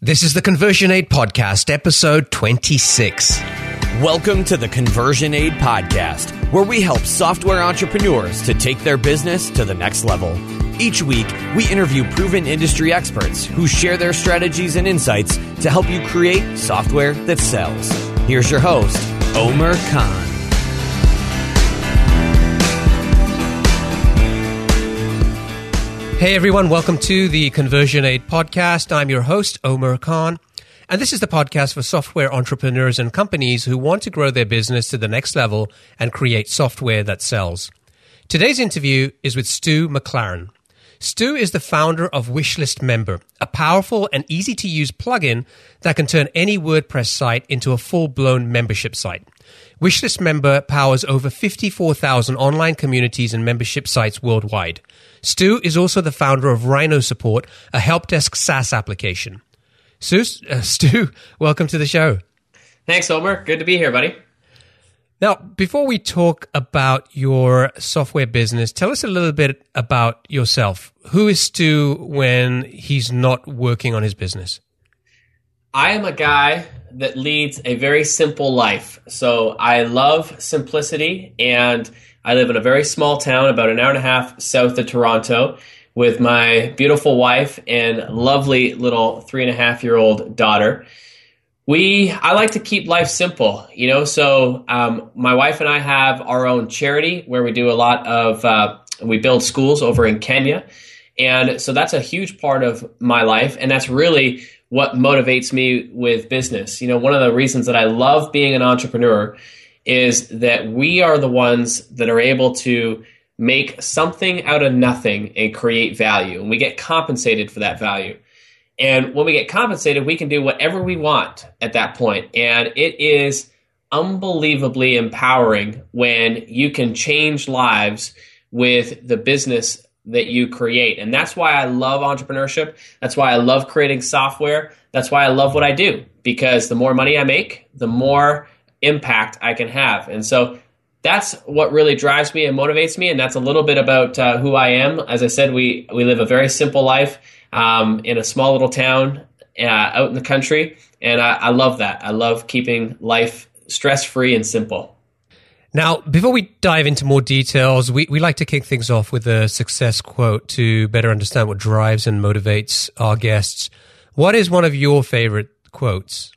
This is the Conversion Aid Podcast, episode 26. Welcome to the Conversion Aid Podcast, where we help software entrepreneurs to take their business to the next level. Each week, we interview proven industry experts who share their strategies and insights to help you create software that sells. Here's your host, Omer Khan. Hey everyone, welcome to the Conversion Aid Podcast. I'm your host, Omer Khan. And this is the podcast for software entrepreneurs and companies who want to grow their business to the next level and create software that sells. Today's interview is with Stu McLaren. Stu is the founder of Wishlist Member, a powerful and easy to use plugin that can turn any WordPress site into a full blown membership site. Wishlist Member powers over 54,000 online communities and membership sites worldwide. Stu is also the founder of Rhino Support, a help desk SaaS application. Stu, uh, Stu, welcome to the show. Thanks, Omer. Good to be here, buddy. Now, before we talk about your software business, tell us a little bit about yourself. Who is Stu when he's not working on his business? I am a guy that leads a very simple life. So I love simplicity, and I live in a very small town, about an hour and a half south of Toronto, with my beautiful wife and lovely little three and a half year old daughter. We, I like to keep life simple, you know. So um, my wife and I have our own charity where we do a lot of, uh, we build schools over in Kenya, and so that's a huge part of my life, and that's really what motivates me with business. You know, one of the reasons that I love being an entrepreneur is that we are the ones that are able to make something out of nothing and create value. And we get compensated for that value. And when we get compensated, we can do whatever we want at that point. And it is unbelievably empowering when you can change lives with the business that you create. And that's why I love entrepreneurship. That's why I love creating software. That's why I love what I do because the more money I make, the more impact I can have. And so that's what really drives me and motivates me. And that's a little bit about uh, who I am. As I said, we, we live a very simple life um, in a small little town uh, out in the country. And I, I love that. I love keeping life stress free and simple. Now, before we dive into more details, we, we like to kick things off with a success quote to better understand what drives and motivates our guests. What is one of your favorite quotes?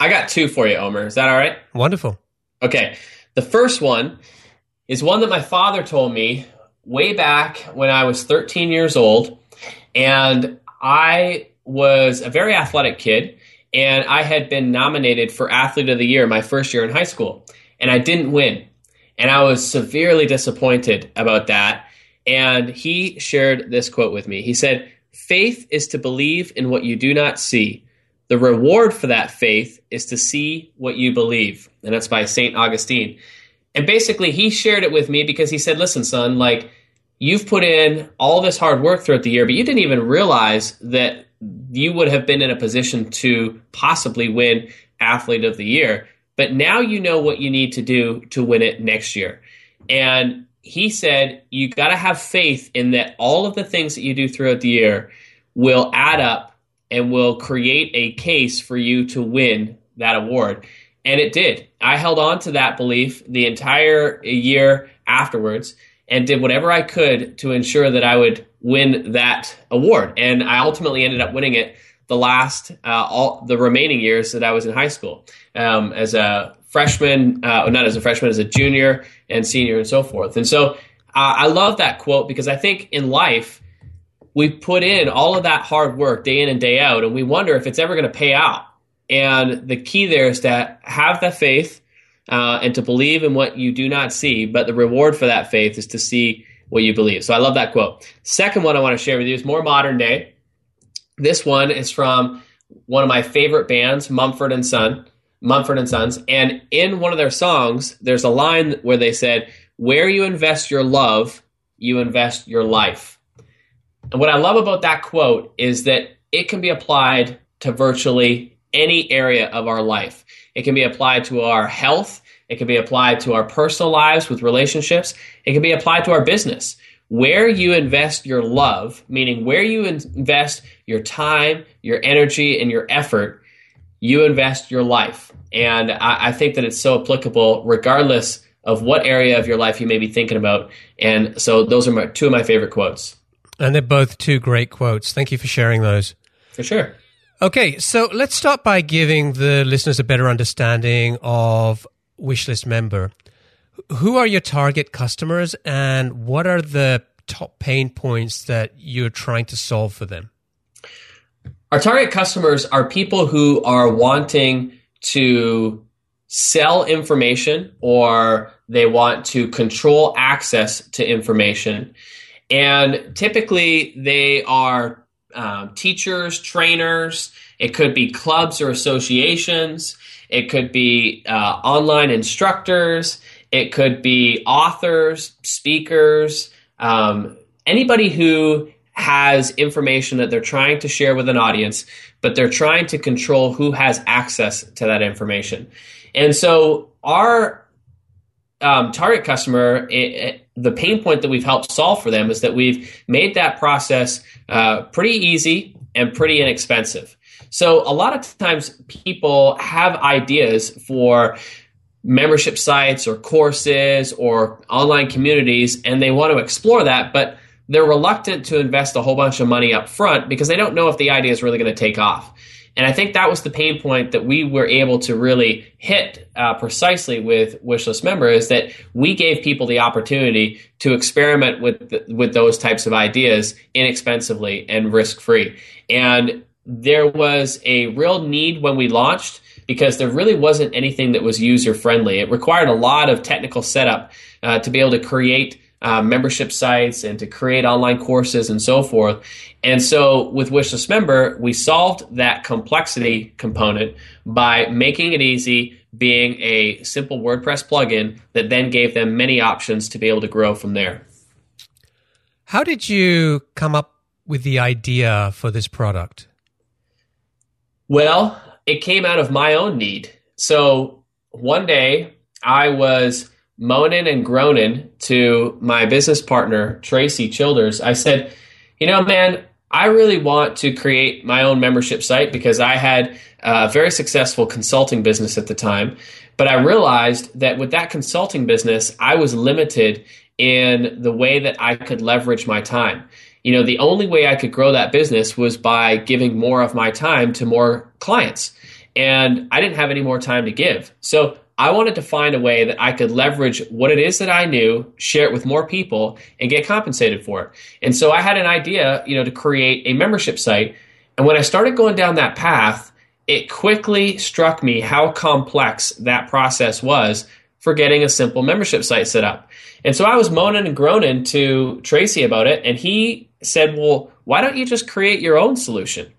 I got two for you, Omer. Is that all right? Wonderful. Okay. The first one is one that my father told me way back when I was 13 years old. And I was a very athletic kid. And I had been nominated for Athlete of the Year my first year in high school and I didn't win. And I was severely disappointed about that. And he shared this quote with me. He said, Faith is to believe in what you do not see. The reward for that faith is to see what you believe. And that's by St. Augustine. And basically, he shared it with me because he said, Listen, son, like, you've put in all this hard work throughout the year, but you didn't even realize that you would have been in a position to possibly win Athlete of the Year. But now you know what you need to do to win it next year. And he said, you got to have faith in that all of the things that you do throughout the year will add up and will create a case for you to win that award. And it did. I held on to that belief the entire year afterwards and did whatever I could to ensure that I would win that award. And I ultimately ended up winning it the last uh, all the remaining years that I was in high school um, as a freshman, uh, not as a freshman, as a junior and senior and so forth. And so uh, I love that quote because I think in life we put in all of that hard work day in and day out, and we wonder if it's ever going to pay out. And the key there is to have that faith uh, and to believe in what you do not see, but the reward for that faith is to see what you believe. So I love that quote. Second one I want to share with you is more modern day. This one is from one of my favorite bands, Mumford and Son, Mumford and Sons, and in one of their songs, there's a line where they said, "Where you invest your love, you invest your life." And what I love about that quote is that it can be applied to virtually any area of our life. It can be applied to our health, it can be applied to our personal lives with relationships, it can be applied to our business. where you invest your love, meaning where you invest your time, your energy, and your effort, you invest your life. And I, I think that it's so applicable regardless of what area of your life you may be thinking about. And so those are my, two of my favorite quotes. And they're both two great quotes. Thank you for sharing those. For sure. Okay, so let's start by giving the listeners a better understanding of Wishlist Member. Who are your target customers and what are the top pain points that you're trying to solve for them? Our target customers are people who are wanting to sell information or they want to control access to information. And typically, they are um, teachers, trainers. It could be clubs or associations. It could be uh, online instructors. It could be authors, speakers, um, anybody who has information that they're trying to share with an audience, but they're trying to control who has access to that information. And so, our um, target customer, it, it, the pain point that we've helped solve for them is that we've made that process uh, pretty easy and pretty inexpensive. So a lot of times people have ideas for membership sites or courses or online communities and they want to explore that, but they're reluctant to invest a whole bunch of money up front because they don't know if the idea is really going to take off. And I think that was the pain point that we were able to really hit uh, precisely with Wishlist Member is that we gave people the opportunity to experiment with the, with those types of ideas inexpensively and risk free. And there was a real need when we launched because there really wasn't anything that was user friendly. It required a lot of technical setup uh, to be able to create uh, membership sites and to create online courses and so forth. And so with Wishlist Member, we solved that complexity component by making it easy, being a simple WordPress plugin that then gave them many options to be able to grow from there. How did you come up with the idea for this product? Well, it came out of my own need. So one day I was moaning and groaning to my business partner, Tracy Childers. I said, You know, man, I really want to create my own membership site because I had a very successful consulting business at the time. But I realized that with that consulting business, I was limited in the way that I could leverage my time. You know, the only way I could grow that business was by giving more of my time to more clients. And I didn't have any more time to give. So I wanted to find a way that I could leverage what it is that I knew, share it with more people, and get compensated for it. And so I had an idea, you know, to create a membership site. And when I started going down that path, it quickly struck me how complex that process was for getting a simple membership site set up. And so I was moaning and groaning to Tracy about it, and he said, Well, why don't you just create your own solution?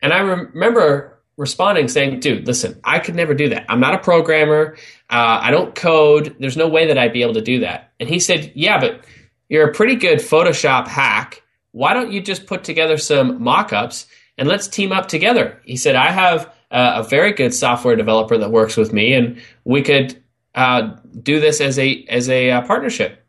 And I remember responding saying, dude, listen, I could never do that. I'm not a programmer. Uh, I don't code. There's no way that I'd be able to do that. And he said, yeah, but you're a pretty good Photoshop hack. Why don't you just put together some mock ups and let's team up together? He said, I have uh, a very good software developer that works with me, and we could uh, do this as a as a uh, partnership.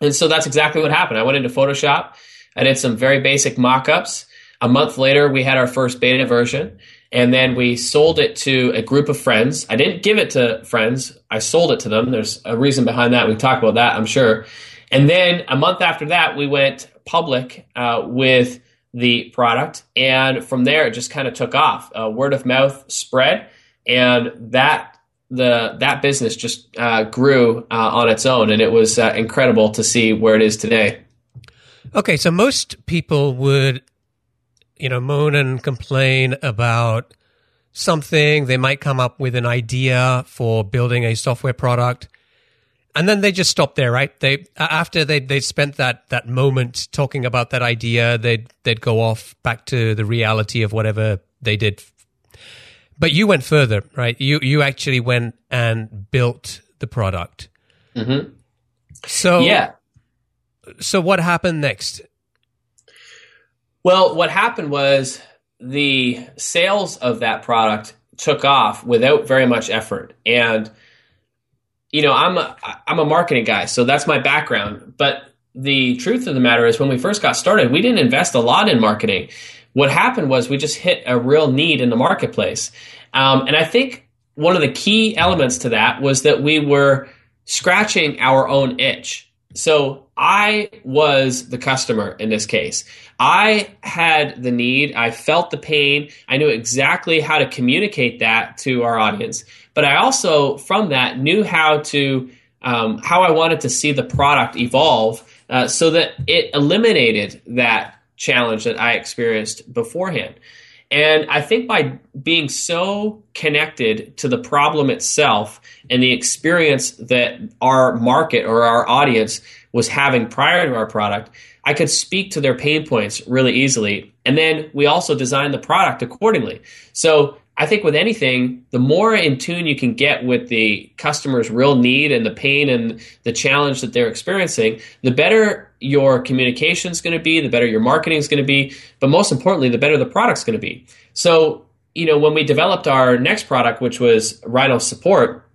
And so that's exactly what happened. I went into Photoshop. I did some very basic mock ups. A month later, we had our first beta version and then we sold it to a group of friends. I didn't give it to friends. I sold it to them. There's a reason behind that. We talk about that, I'm sure. And then a month after that, we went public uh, with the product, and from there it just kind of took off. Uh, word of mouth spread, and that the that business just uh, grew uh, on its own, and it was uh, incredible to see where it is today. Okay, so most people would you know, moan and complain about something. They might come up with an idea for building a software product. And then they just stop there, right? They after they they spent that that moment talking about that idea, they'd they'd go off back to the reality of whatever they did. But you went further, right? You you actually went and built the product. Mm-hmm. So yeah. So what happened next? Well, what happened was the sales of that product took off without very much effort. And you know, I'm a I'm a marketing guy, so that's my background, but the truth of the matter is when we first got started, we didn't invest a lot in marketing. What happened was we just hit a real need in the marketplace. Um, and I think one of the key elements to that was that we were scratching our own itch. So I was the customer in this case. I had the need, I felt the pain, I knew exactly how to communicate that to our audience. But I also, from that, knew how to um, how I wanted to see the product evolve uh, so that it eliminated that challenge that I experienced beforehand. And I think by being so connected to the problem itself and the experience that our market or our audience was having prior to our product, I could speak to their pain points really easily. And then we also designed the product accordingly. So I think with anything, the more in tune you can get with the customer's real need and the pain and the challenge that they're experiencing, the better your communication is going to be, the better your marketing is going to be, but most importantly, the better the product's going to be. So, you know, when we developed our next product, which was Rhino Support,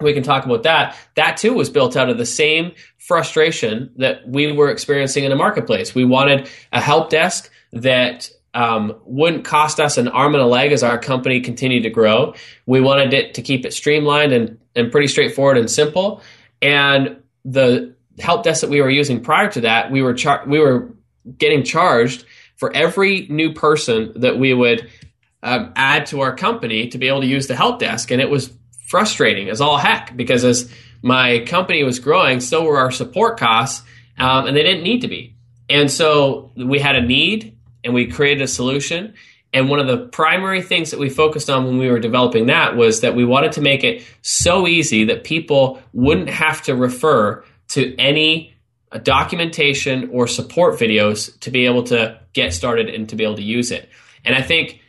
we can talk about that. That too was built out of the same frustration that we were experiencing in the marketplace. We wanted a help desk that um, wouldn't cost us an arm and a leg as our company continued to grow. We wanted it to keep it streamlined and, and pretty straightforward and simple. And the help desk that we were using prior to that, we were char- we were getting charged for every new person that we would um, add to our company to be able to use the help desk, and it was frustrating as all heck because as my company was growing, so were our support costs, um, and they didn't need to be. And so we had a need and we created a solution. And one of the primary things that we focused on when we were developing that was that we wanted to make it so easy that people wouldn't have to refer to any documentation or support videos to be able to get started and to be able to use it. And I think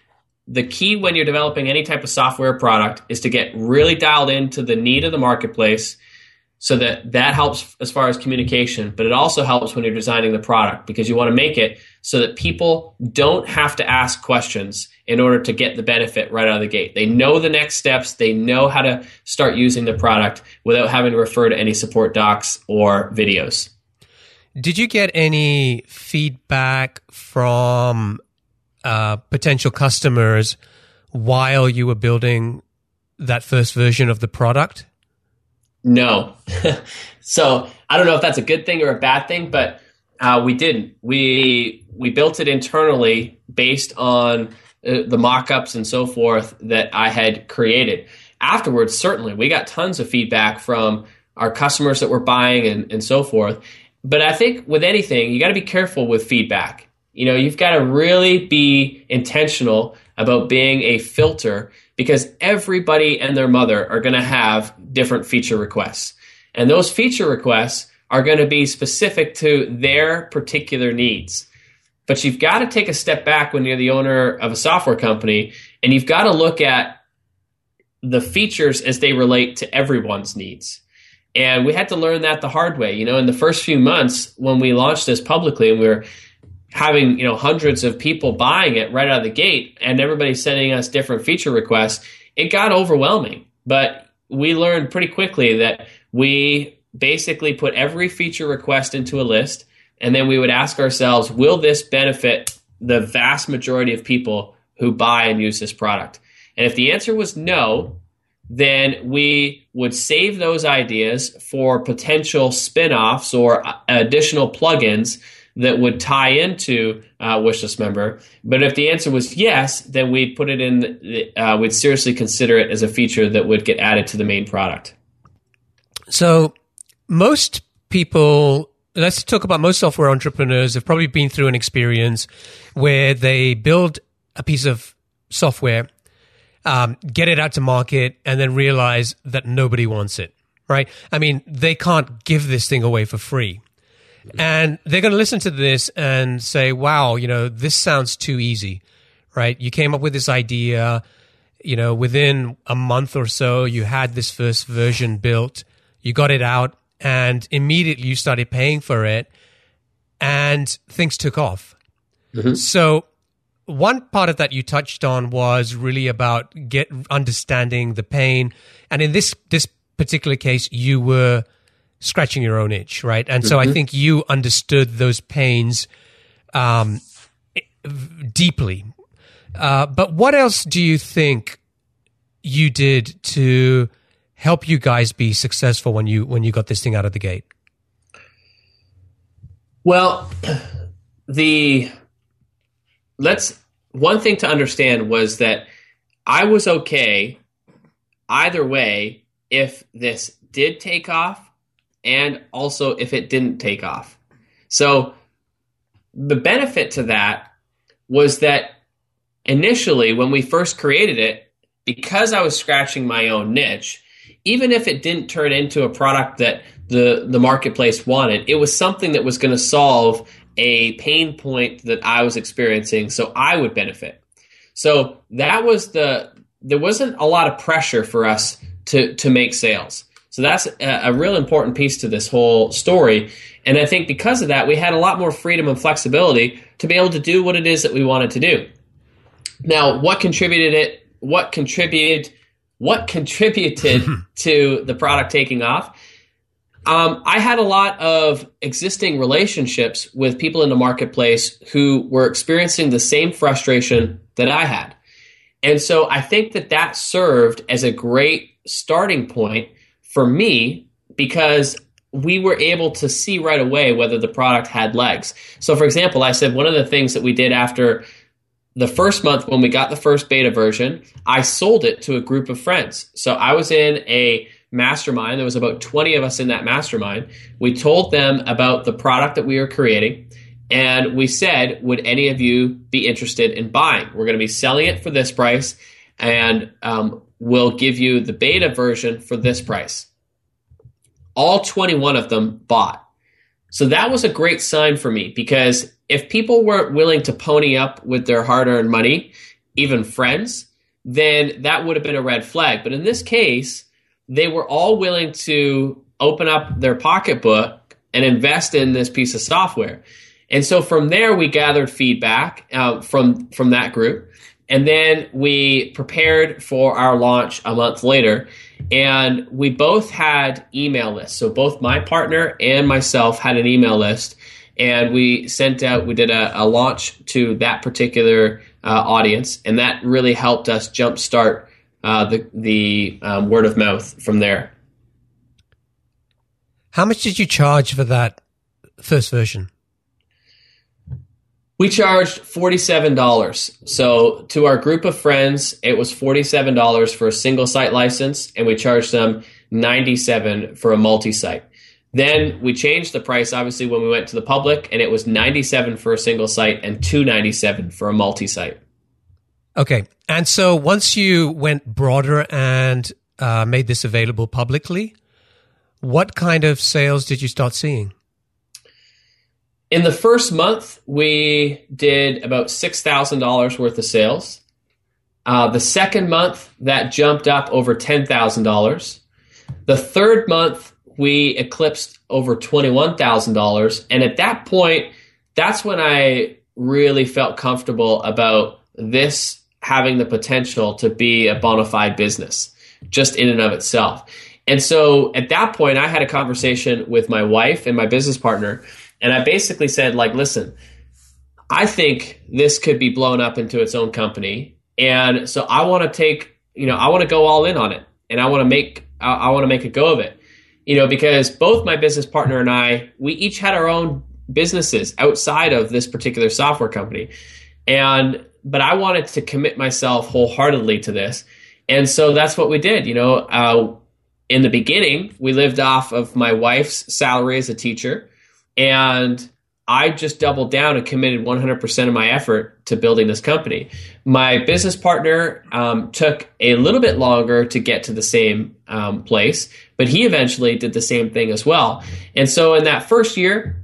the key when you're developing any type of software product is to get really dialed into the need of the marketplace so that that helps as far as communication but it also helps when you're designing the product because you want to make it so that people don't have to ask questions in order to get the benefit right out of the gate. They know the next steps. They know how to start using the product without having to refer to any support docs or videos. Did you get any feedback from uh, potential customers while you were building that first version of the product? No. so I don't know if that's a good thing or a bad thing, but uh, we didn't. We we built it internally based on uh, the mock-ups and so forth that I had created. Afterwards, certainly, we got tons of feedback from our customers that were buying and, and so forth. But I think with anything, you got to be careful with feedback. You know, you've got to really be intentional about being a filter because everybody and their mother are going to have different feature requests. And those feature requests are going to be specific to their particular needs. But you've got to take a step back when you're the owner of a software company and you've got to look at the features as they relate to everyone's needs. And we had to learn that the hard way. You know, in the first few months when we launched this publicly and we were having you know hundreds of people buying it right out of the gate and everybody sending us different feature requests it got overwhelming but we learned pretty quickly that we basically put every feature request into a list and then we would ask ourselves will this benefit the vast majority of people who buy and use this product and if the answer was no then we would save those ideas for potential spin-offs or additional plugins that would tie into uh, wishlist member. But if the answer was yes, then we'd put it in. The, uh, we'd seriously consider it as a feature that would get added to the main product. So most people. Let's talk about most software entrepreneurs have probably been through an experience where they build a piece of software, um, get it out to market, and then realize that nobody wants it. Right? I mean, they can't give this thing away for free. And they're going to listen to this and say, wow, you know, this sounds too easy, right? You came up with this idea, you know, within a month or so, you had this first version built, you got it out, and immediately you started paying for it, and things took off. Mm-hmm. So, one part of that you touched on was really about get understanding the pain, and in this this particular case, you were scratching your own itch, right? And so I Mm-hmm. think you understood those pains um, deeply. Uh, but what else do you think you did to help you guys be successful when you when you got this thing out of the gate? Well, the let's one thing to understand was that I was okay either way if this did take off and also if it didn't take off. So the benefit to that was that initially when we first created it because I was scratching my own niche even if it didn't turn into a product that the the marketplace wanted, it was something that was going to solve a pain point that I was experiencing, so I would benefit. So that was the there wasn't a lot of pressure for us to to make sales. So that's a, a real important piece to this whole story. And I think because of that, we had a lot more freedom and flexibility to be able to do what it is that we wanted to do. Now, what contributed it? What contributed? What contributed to the product taking off? Um, I had a lot of existing relationships with people in the marketplace who were experiencing the same frustration that I had. And so I think that that served as a great starting point for me because we were able to see right away whether the product had legs. So, for example, I said one of the things that we did after the first month when we got the first beta version, I sold it to a group of friends. So I was in a mastermind. There was about 20 of us in that mastermind. We told them about the product that we were creating. And we said, would any of you be interested in buying? We're going to be selling it for this price, and um, we'll give you the beta version for this price. All 21 of them bought. So that was a great sign for me because if people weren't willing to pony up with their hard earned money, even friends, then that would have been a red flag. But in this case, they were all willing to open up their pocketbook and invest in this piece of software. And so from there, we gathered feedback uh, from from that group, and then we prepared for our launch a month later. And we both had email lists. So both my partner and myself had an email list, and we sent out. We did a, a launch to that particular uh, audience, and that really helped us jumpstart uh, the the um, word of mouth from there. How much did you charge for that first version? We charged $47. So to our group of friends, it was $47 for a single site license, and we charged them 97 for a multi site. Then we changed the price, obviously, when we went to the public, and it was 97 for a single site and 297 for a multi site. Okay. And so once you went broader and uh, made this available publicly, what kind of sales did you start seeing? In the first month, we did about $6,000 worth of sales. Uh, the second month, that jumped up over $10,000. The third month, we eclipsed over $21,000. And at that point, that's when I really felt comfortable about this having the potential to be a bona fide business just in and of itself. And so at that point, I had a conversation with my wife and my business partner. And I basically said, like, listen, I think this could be blown up into its own company. And so I want to take, you know, I want to go all in on it and I want to make, I, I want to make a go of it, you know, because both my business partner and I, we each had our own businesses outside of this particular software company. And, but I wanted to commit myself wholeheartedly to this. And so that's what we did, you know, uh, in the beginning, we lived off of my wife's salary as a teacher, and I just doubled down and committed 100% of my effort to building this company. My business partner um, took a little bit longer to get to the same um, place, but he eventually did the same thing as well. And so, in that first year,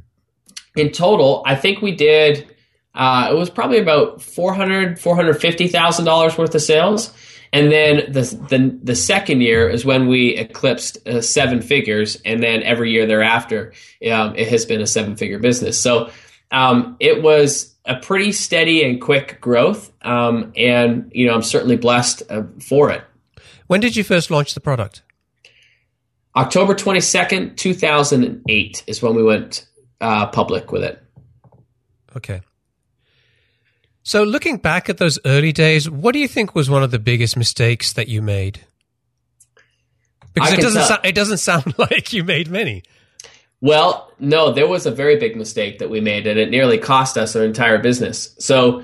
in total, I think we did. Uh, it was probably about 400 $450,000 worth of sales. And then the, the, the second year is when we eclipsed uh, seven figures, and then every year thereafter, um, it has been a seven figure business. So um, it was a pretty steady and quick growth, um, and you know I'm certainly blessed uh, for it. When did you first launch the product? October 22nd, 2008 is when we went uh, public with it. Okay. So, looking back at those early days, what do you think was one of the biggest mistakes that you made? Because I it doesn't so- it doesn't sound like you made many. Well, no, there was a very big mistake that we made, and it nearly cost us our entire business. So,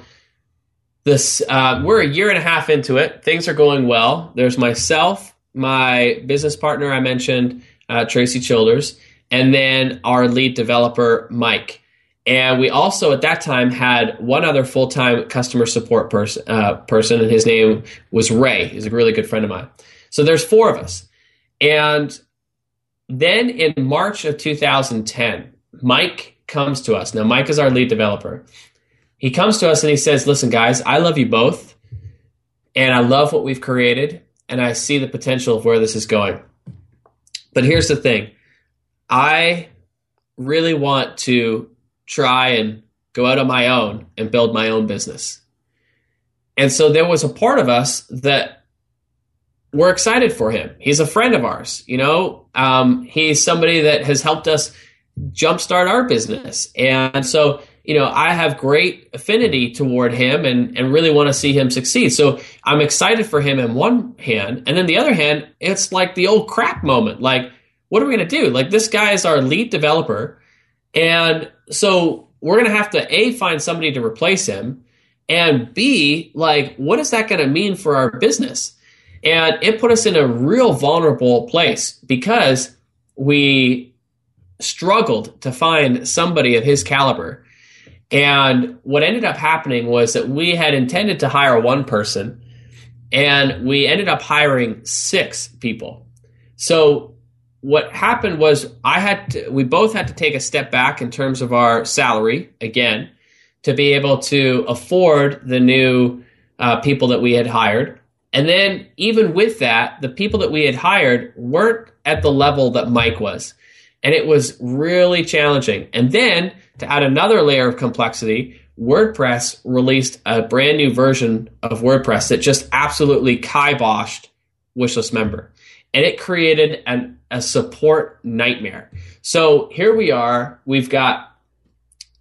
this uh, we're a year and a half into it. Things are going well. There's myself, my business partner I mentioned, uh, Tracy Childers, and then our lead developer Mike. And we also at that time had one other full time customer support person, uh, person, and his name was Ray. He's a really good friend of mine. So there's four of us, and then in March of 2010, Mike comes to us. Now, Mike is our lead developer. He comes to us and he says, Listen, guys, I love you both, and I love what we've created, and I see the potential of where this is going. But here's the thing I really want to try and go out on my own and build my own business. And so there was a part of us that we're excited for him. He's a friend of ours, you know. Um, he's somebody that has helped us jumpstart our business, and so you know I have great affinity toward him and and really want to see him succeed. So I'm excited for him in one hand, and then the other hand, it's like the old crap moment. Like, what are we going to do? Like, this guy is our lead developer, and so we're going to have to a find somebody to replace him, and b like what is that going to mean for our business? And it put us in a real vulnerable place because we struggled to find somebody of his caliber. And what ended up happening was that we had intended to hire one person and we ended up hiring six people. So what happened was I had to, we both had to take a step back in terms of our salary again to be able to afford the new uh, people that we had hired. And then, even with that, the people that we had hired weren't at the level that Mike was. And it was really challenging. And then, to add another layer of complexity, WordPress released a brand new version of WordPress that just absolutely kiboshed Wishlist Member. And it created an, a support nightmare. So here we are. We've got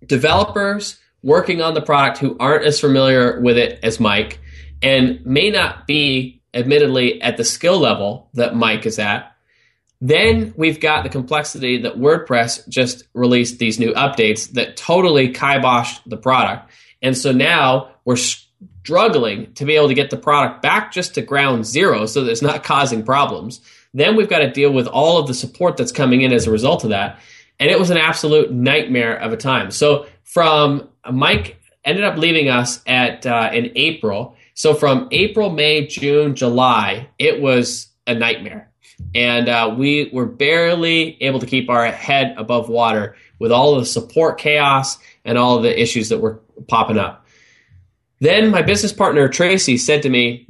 developers working on the product who aren't as familiar with it as Mike and may not be admittedly at the skill level that Mike is at. Then we've got the complexity that WordPress just released these new updates that totally kiboshed the product. And so now we're struggling to be able to get the product back just to ground zero so that it's not causing problems. Then we've got to deal with all of the support that's coming in as a result of that. And it was an absolute nightmare of a time. So from Mike ended up leaving us at uh, in April. So from April, May, June, July, it was a nightmare. And uh, we were barely able to keep our head above water with all of the support chaos and all of the issues that were popping up. Then my business partner, Tracy, said to me,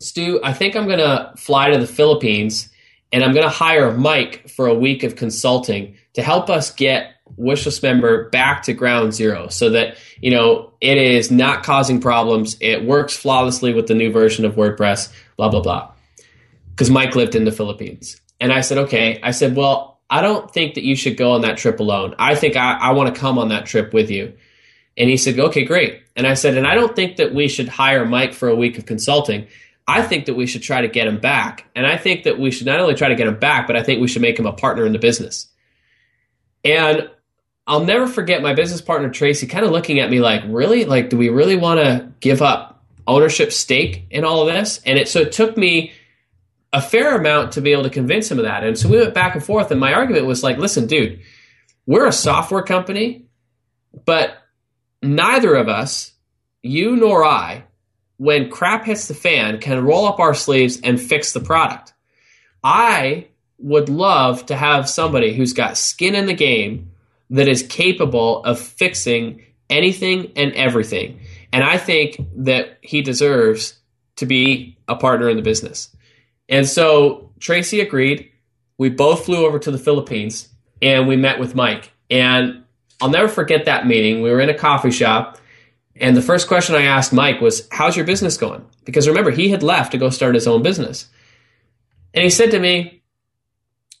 Stu, I think I'm going to fly to the Philippines and I'm going to hire Mike for a week of consulting to help us get wishlist member back to ground zero so that you know it is not causing problems. It works flawlessly with the new version of wordpress blah blah blah. Because mike lived in the philippines. And i said okay. I said well i don't think that you should go on that trip alone. I think i, I want to come on that trip with you and he said okay great and i said and i don't think that we should hire mike for a week of consulting I think that we should try to get him back. And I think that we should not only try to get him back, but I think we should make him a partner in the business. And I'll never forget my business partner Tracy kind of looking at me like, "Really? Like do we really want to give up ownership stake in all of this?" And it so it took me a fair amount to be able to convince him of that. And so we went back and forth and my argument was like, "Listen, dude, we're a software company, but neither of us, you nor I, when crap hits the fan, can roll up our sleeves and fix the product. I would love to have somebody who's got skin in the game that is capable of fixing anything and everything. And I think that he deserves to be a partner in the business. And so Tracy agreed. We both flew over to the Philippines and we met with Mike. And I'll never forget that meeting. We were in a coffee shop and the first question I asked Mike was, How's your business going? Because remember, he had left to go start his own business. And he said to me,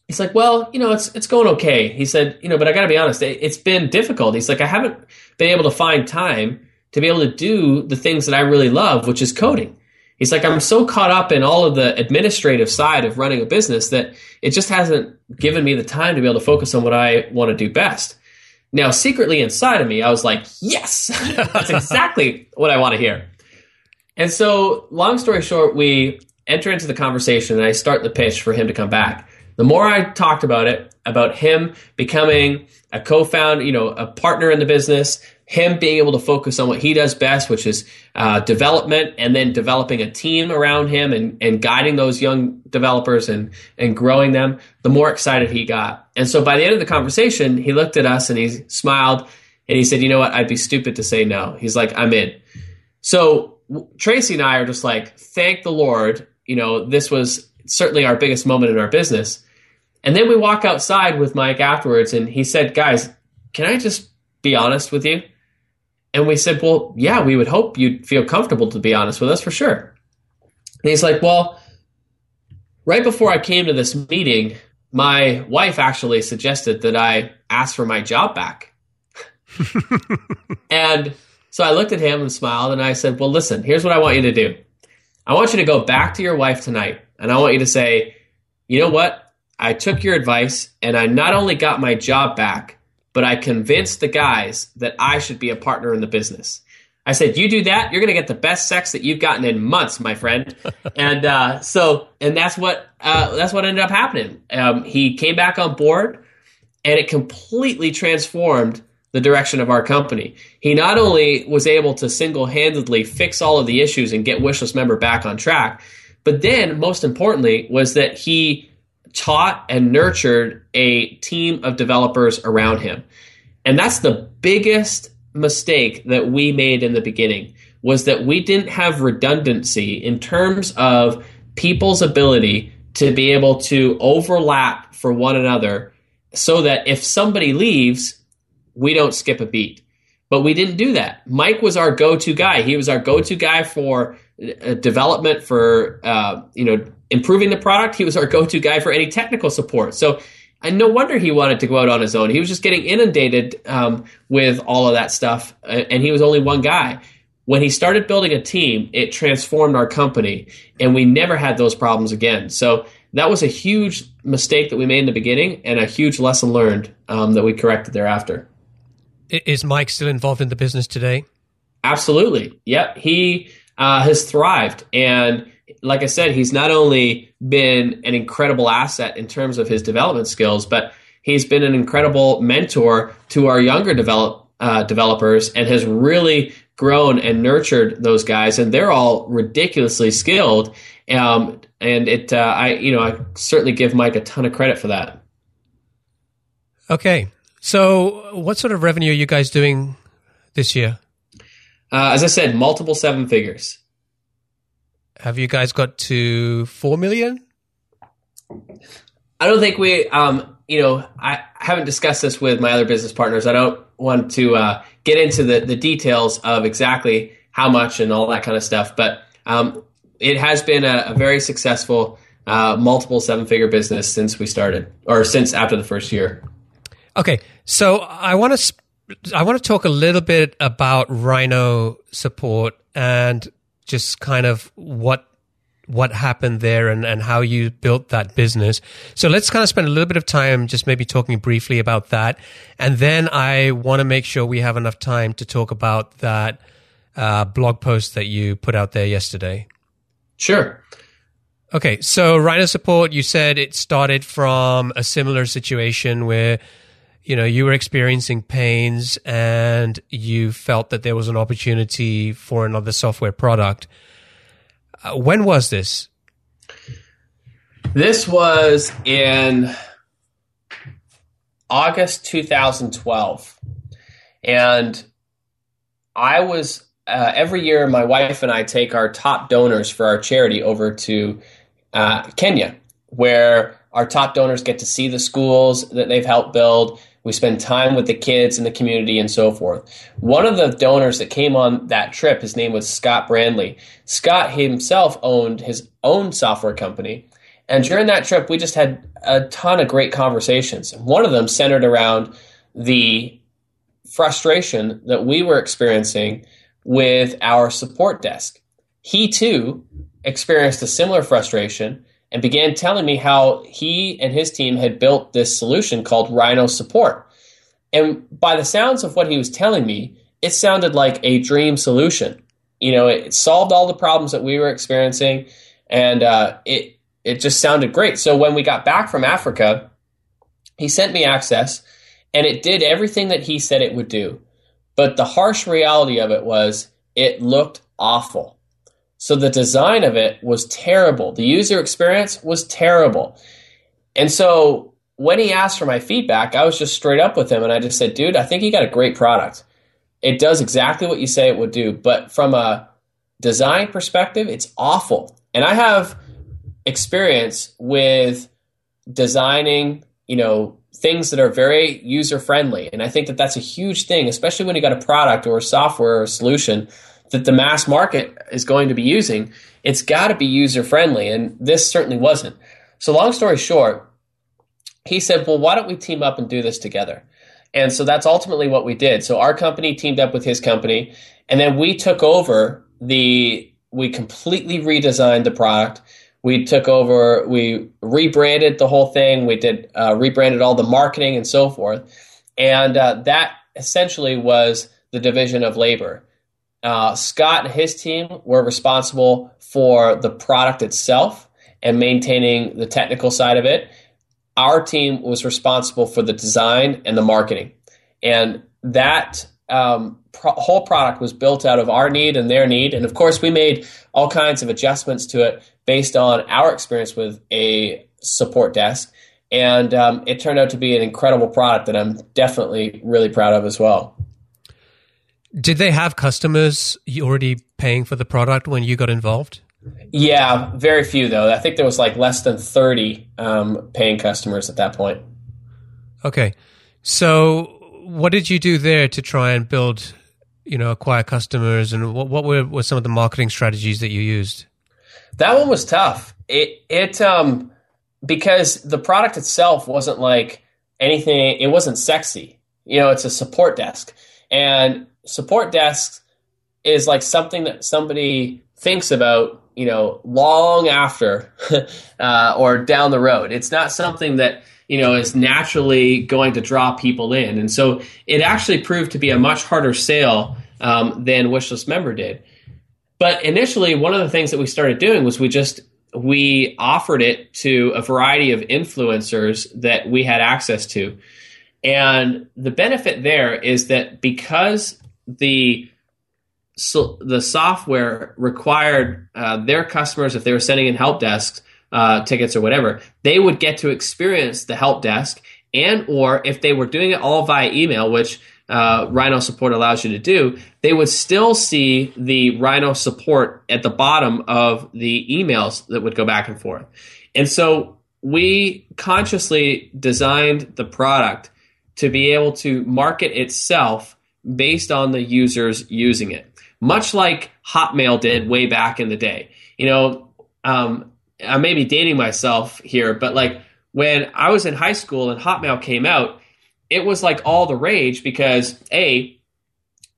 he's like, well, you know, it's it's going okay. He said, you know, but I got to be honest, it, it's been difficult. He's like, I haven't been able to find time to be able to do the things that I really love, which is coding. He's like, I'm so caught up in all of the administrative side of running a business that it just hasn't given me the time to be able to focus on what I want to do best. Now, secretly inside of me, I was like, yes, that's exactly what I want to hear. And so, long story short, we enter into the conversation and I start the pitch for him to come back the more I talked about it, about him becoming a co-founder, you know, a partner in the business, him being able to focus on what he does best, which is uh, development, and then developing a team around him and, and guiding those young developers and and growing them, the more excited he got. And so by the end of the conversation, he looked at us and he smiled and he said, "You know what? I'd be stupid to say no." He's like, "I'm in." So Tracy and I are just like, "Thank the Lord." You know, this was certainly our biggest moment in our business and then we walk outside with Mike afterwards, and he said, Guys, can I just be honest with you? And we said, Well, yeah, we would hope you'd feel comfortable to be honest with us for sure. And he's like, Well, right before I came to this meeting, my wife actually suggested that I ask for my job back. and so I looked at him and smiled, and I said, Well, listen, here's what I want you to do. I want you to go back to your wife tonight, and I want you to say, You know what? I took your advice and I not only got my job back, but I convinced the guys that I should be a partner in the business. I said, "You do that, you're going to get the best sex that you've gotten in months, my friend." and uh, so, and that's what uh, that's what ended up happening. Um, he came back on board, and it completely transformed the direction of our company. He not only was able to single handedly fix all of the issues and get Wishlist member back on track, but then most importantly was that he taught and nurtured a team of developers around him. And that's the biggest mistake that we made in the beginning was that we didn't have redundancy in terms of people's ability to be able to overlap for one another so that if somebody leaves, we don't skip a beat. But we didn't do that. Mike was our go-to guy. He was our go-to guy for uh, development, for uh, you know improving the product. He was our go-to guy for any technical support. So, and no wonder he wanted to go out on his own. He was just getting inundated um, with all of that stuff, uh, and he was only one guy. When he started building a team, it transformed our company, and we never had those problems again. So that was a huge mistake that we made in the beginning, and a huge lesson learned um, that we corrected thereafter. Is Mike still involved in the business today? Absolutely. Yep. He uh, has thrived, and like I said, he's not only been an incredible asset in terms of his development skills, but he's been an incredible mentor to our younger develop, uh, developers and has really grown and nurtured those guys. And they're all ridiculously skilled. Um, and it, uh, I, you know, I certainly give Mike a ton of credit for that. Okay. So, what sort of revenue are you guys doing this year? Uh, as I said, multiple seven figures. Have you guys got to four million? I don't think we, um, you know, I haven't discussed this with my other business partners. I don't want to uh, get into the, the details of exactly how much and all that kind of stuff, but um, it has been a, a very successful uh, multiple seven figure business since we started or since after the first year. Okay, so I want to I want to talk a little bit about Rhino support and just kind of what what happened there and, and how you built that business. So let's kind of spend a little bit of time just maybe talking briefly about that. And then I want to make sure we have enough time to talk about that uh, blog post that you put out there yesterday. Sure. Okay. So Rhino Support, you said it started from a similar situation where you know you were experiencing pains and you felt that there was an opportunity for another software product. Uh, when was this? This was in august 2012 and i was uh, every year my wife and i take our top donors for our charity over to uh, kenya where our top donors get to see the schools that they've helped build we spend time with the kids in the community and so forth. One of the donors that came on that trip, his name was Scott Brandley. Scott himself owned his own software company. And during that trip, we just had a ton of great conversations. One of them centered around the frustration that we were experiencing with our support desk. He too experienced a similar frustration and began telling me how he and his team had built this solution called Rhino Support. And by the sounds of what he was telling me, it sounded like a dream solution. You know, it solved all the problems that we were experiencing, and uh, it it just sounded great. So when we got back from Africa, he sent me access, and it did everything that he said it would do. But the harsh reality of it was it looked awful. So the design of it was terrible. The user experience was terrible. And so when he asked for my feedback, I was just straight up with him and I just said, dude, I think you got a great product. It does exactly what you say it would do, but from a design perspective, it's awful. And I have experience with designing, you know, things that are very user friendly. And I think that that's a huge thing, especially when you got a product or a software or a solution that the mass market is going to be using, it's got to be user friendly. And this certainly wasn't. So, long story short, he said, Well, why don't we team up and do this together? And so that's ultimately what we did. So, our company teamed up with his company, and then we took over the, we completely redesigned the product. We took over, we rebranded the whole thing. We did, uh, rebranded all the marketing and so forth. And uh, that essentially was the division of labor. Uh, Scott and his team were responsible for the product itself and maintaining the technical side of it. Our team was responsible for the design and the marketing. And that um, pro- whole product was built out of our need and their need. And of course, we made all kinds of adjustments to it based on our experience with a support desk. And um, it turned out to be an incredible product that I'm definitely really proud of as well. Did they have customers already paying for the product when you got involved? Yeah, very few though. I think there was like less than 30 um, paying customers at that point. Okay. So what did you do there to try and build, you know, acquire customers and what, what were, were some of the marketing strategies that you used? That one was tough. It, it, um, because the product itself wasn't like anything, it wasn't sexy. You know, it's a support desk. And support desks is like something that somebody thinks about, you know, long after uh, or down the road. It's not something that you know is naturally going to draw people in, and so it actually proved to be a much harder sale um, than Wishlist Member did. But initially, one of the things that we started doing was we just we offered it to a variety of influencers that we had access to. And the benefit there is that because the so the software required uh, their customers, if they were sending in help desks uh, tickets or whatever, they would get to experience the help desk, and or if they were doing it all via email, which uh, Rhino support allows you to do, they would still see the Rhino support at the bottom of the emails that would go back and forth. And so we consciously designed the product to be able to market itself based on the users using it, much like Hotmail did way back in the day. You know, um, I may be dating myself here, but like when I was in high school and Hotmail came out, it was like all the rage because a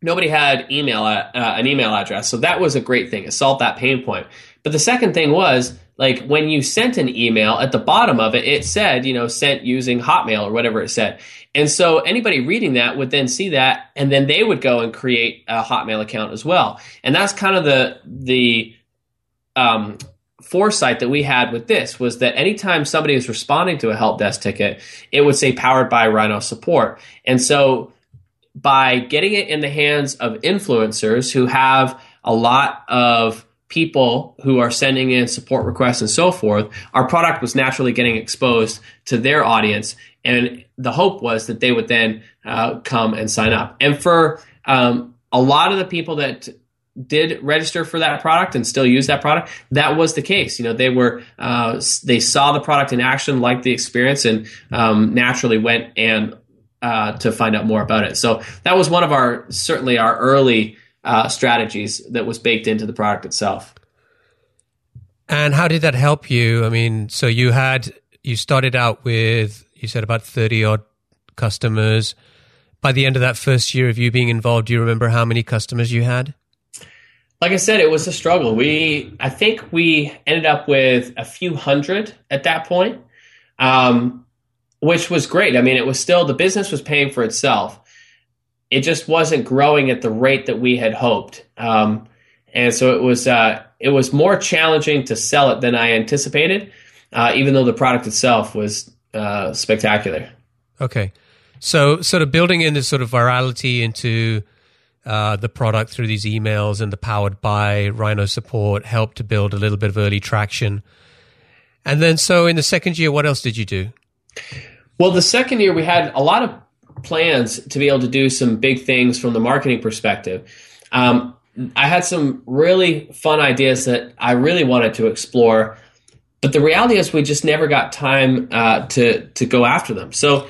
nobody had email uh, an email address, so that was a great thing. It solved that pain point. But the second thing was like when you sent an email at the bottom of it, it said you know sent using Hotmail or whatever it said. And so anybody reading that would then see that, and then they would go and create a Hotmail account as well. And that's kind of the the um, foresight that we had with this was that anytime somebody was responding to a help desk ticket, it would say powered by Rhino support. And so by getting it in the hands of influencers who have a lot of people who are sending in support requests and so forth, our product was naturally getting exposed to their audience. And the hope was that they would then uh, come and sign up. And for um, a lot of the people that did register for that product and still use that product, that was the case. You know, they were uh, they saw the product in action, liked the experience, and um, naturally went and uh, to find out more about it. So that was one of our certainly our early uh, strategies that was baked into the product itself. And how did that help you? I mean, so you had, you started out with, you said about 30 odd customers. By the end of that first year of you being involved, do you remember how many customers you had? Like I said, it was a struggle. We, I think we ended up with a few hundred at that point, um, which was great. I mean, it was still, the business was paying for itself. It just wasn't growing at the rate that we had hoped. Um, and so it was, uh, it was more challenging to sell it than I anticipated, uh, even though the product itself was uh, spectacular. Okay. So, sort of building in this sort of virality into uh, the product through these emails and the powered by Rhino support helped to build a little bit of early traction. And then, so in the second year, what else did you do? Well, the second year, we had a lot of plans to be able to do some big things from the marketing perspective. Um, I had some really fun ideas that I really wanted to explore, but the reality is we just never got time uh, to to go after them. So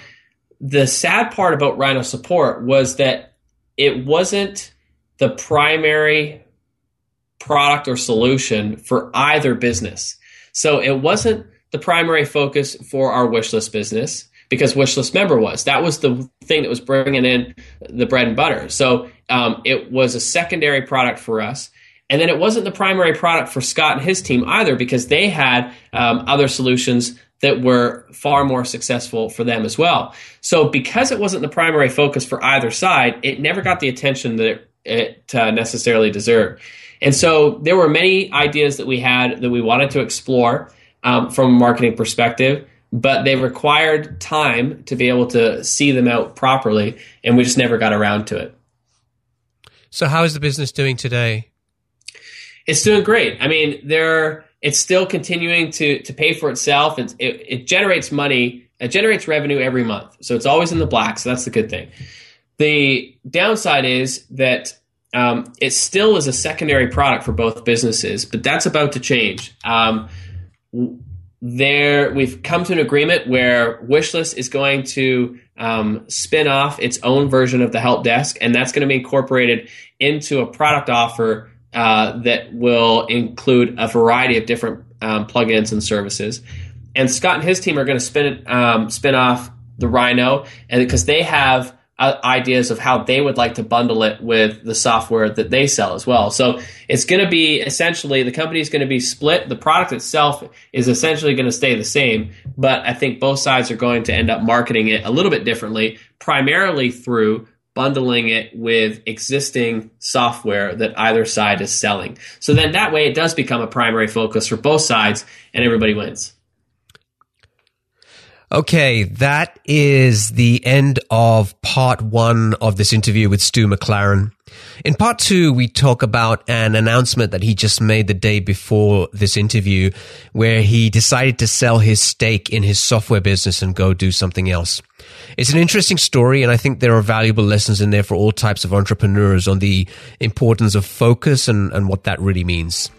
the sad part about Rhino support was that it wasn't the primary product or solution for either business. So it wasn't the primary focus for our wishlist business because wishlist member was that was the thing that was bringing in the bread and butter. So um, it was a secondary product for us. And then it wasn't the primary product for Scott and his team either because they had um, other solutions that were far more successful for them as well. So because it wasn't the primary focus for either side, it never got the attention that it, it uh, necessarily deserved. And so there were many ideas that we had that we wanted to explore um, from a marketing perspective, but they required time to be able to see them out properly, and we just never got around to it. So, how is the business doing today? It's doing great. I mean, there it's still continuing to to pay for itself. It, it, it generates money. It generates revenue every month, so it's always in the black. So that's the good thing. The downside is that um, it still is a secondary product for both businesses, but that's about to change. Um, there, we've come to an agreement where Wishlist is going to um, spin off its own version of the help desk, and that's going to be incorporated into a product offer uh, that will include a variety of different um, plugins and services. And Scott and his team are going to spin um, spin off the Rhino, and because they have Uh, ideas of how they would like to bundle it with the software that they sell as well. So it's going to be essentially the company is going to be split. The product itself is essentially going to stay the same, but I think both sides are going to end up marketing it a little bit differently, primarily through bundling it with existing software that either side is selling. So then that way it does become a primary focus for both sides and everybody wins. Okay, that is the end of part one of this interview with Stu McLaren. In part two, we talk about an announcement that he just made the day before this interview, where he decided to sell his stake in his software business and go do something else. It's an interesting story, and I think there are valuable lessons in there for all types of entrepreneurs on the importance of focus and, and what that really means.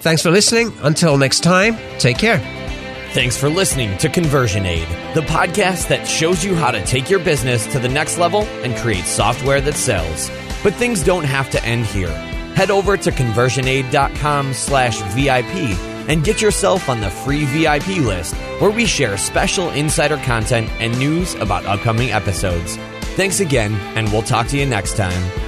Thanks for listening. Until next time, take care. Thanks for listening to Conversion Aid, the podcast that shows you how to take your business to the next level and create software that sells. But things don't have to end here. Head over to conversionaid.com slash VIP and get yourself on the free VIP list where we share special insider content and news about upcoming episodes. Thanks again, and we'll talk to you next time.